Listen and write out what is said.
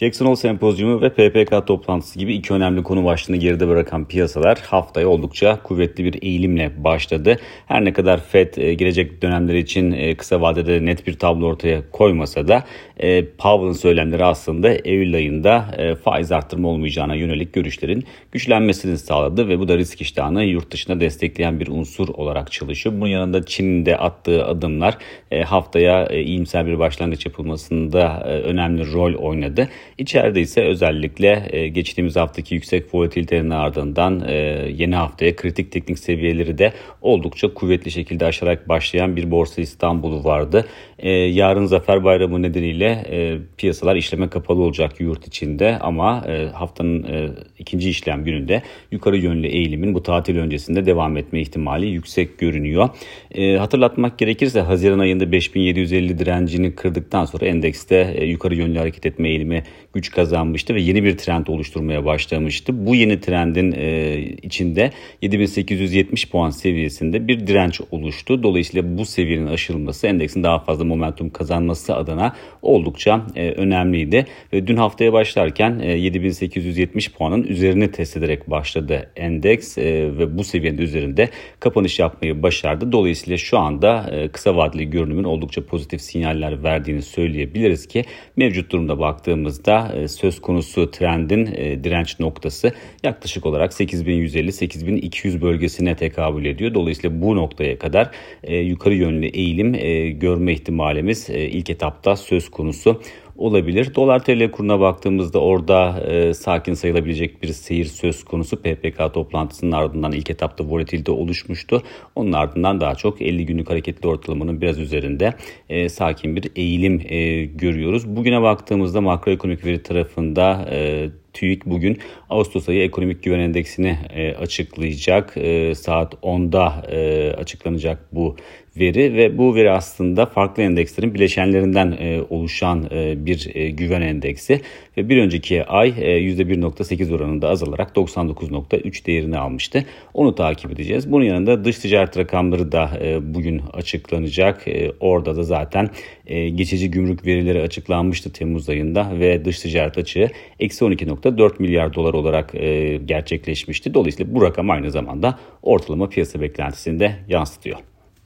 Jackson Hole Sempozyumu ve PPK toplantısı gibi iki önemli konu başlığını geride bırakan piyasalar haftaya oldukça kuvvetli bir eğilimle başladı. Her ne kadar Fed e, gelecek dönemler için e, kısa vadede net bir tablo ortaya koymasa da e, Powell'ın söylemleri aslında Eylül ayında faiz arttırma olmayacağına yönelik görüşlerin güçlenmesini sağladı ve bu da risk iştahını yurt dışına destekleyen bir unsur olarak çalışıyor. Bunun yanında Çin'in de attığı adımlar haftaya iyimser bir başlangıç yapılmasında önemli rol oynadı. İçeride ise özellikle e, geçtiğimiz haftaki yüksek volatilitenin ardından e, yeni haftaya kritik teknik seviyeleri de oldukça kuvvetli şekilde aşarak başlayan bir borsa İstanbul'u vardı. E, yarın Zafer Bayramı nedeniyle piyasalar işleme kapalı olacak yurt içinde ama haftanın ikinci işlem gününde yukarı yönlü eğilimin bu tatil öncesinde devam etme ihtimali yüksek görünüyor. Hatırlatmak gerekirse Haziran ayında 5750 direncini kırdıktan sonra endekste yukarı yönlü hareket etme eğilimi güç kazanmıştı ve yeni bir trend oluşturmaya başlamıştı. Bu yeni trendin e, içinde 7870 puan seviyesinde bir direnç oluştu. Dolayısıyla bu seviyenin aşılması endeksin daha fazla momentum kazanması adına oldukça e, önemliydi. Ve dün haftaya başlarken e, 7870 puanın üzerine test ederek başladı endeks e, ve bu seviyenin üzerinde kapanış yapmayı başardı. Dolayısıyla şu anda e, kısa vadeli görünümün oldukça pozitif sinyaller verdiğini söyleyebiliriz ki mevcut durumda baktığımızda e, söz konusu trendin e, direnç noktası yaklaşık olarak 8150-8200 bölgesine tekabül ediyor. Dolayısıyla bu noktaya kadar e, yukarı yönlü eğilim görme ihtimalimiz ilk etapta söz konusu olabilir. Dolar TL kuruna baktığımızda orada e, sakin sayılabilecek bir seyir söz konusu. PPK toplantısının ardından ilk etapta volatilite oluşmuştu. Onun ardından daha çok 50 günlük hareketli ortalamanın biraz üzerinde e, sakin bir eğilim e, görüyoruz. Bugüne baktığımızda makroekonomik veri tarafında e, TÜİK bugün Ağustos ayı ekonomik güven endeksini e, açıklayacak. E, saat 10'da e, açıklanacak bu veri ve bu veri aslında farklı endekslerin bileşenlerinden e, oluşan e, bir e, güven endeksi ve bir önceki ay e, %1.8 oranında azalarak 99.3 değerini almıştı. Onu takip edeceğiz. Bunun yanında dış ticaret rakamları da bugün açıklanacak. Orada da zaten geçici gümrük verileri açıklanmıştı Temmuz ayında ve dış ticaret açığı eksi 12.4 milyar dolar olarak gerçekleşmişti. Dolayısıyla bu rakam aynı zamanda ortalama piyasa beklentisini de yansıtıyor.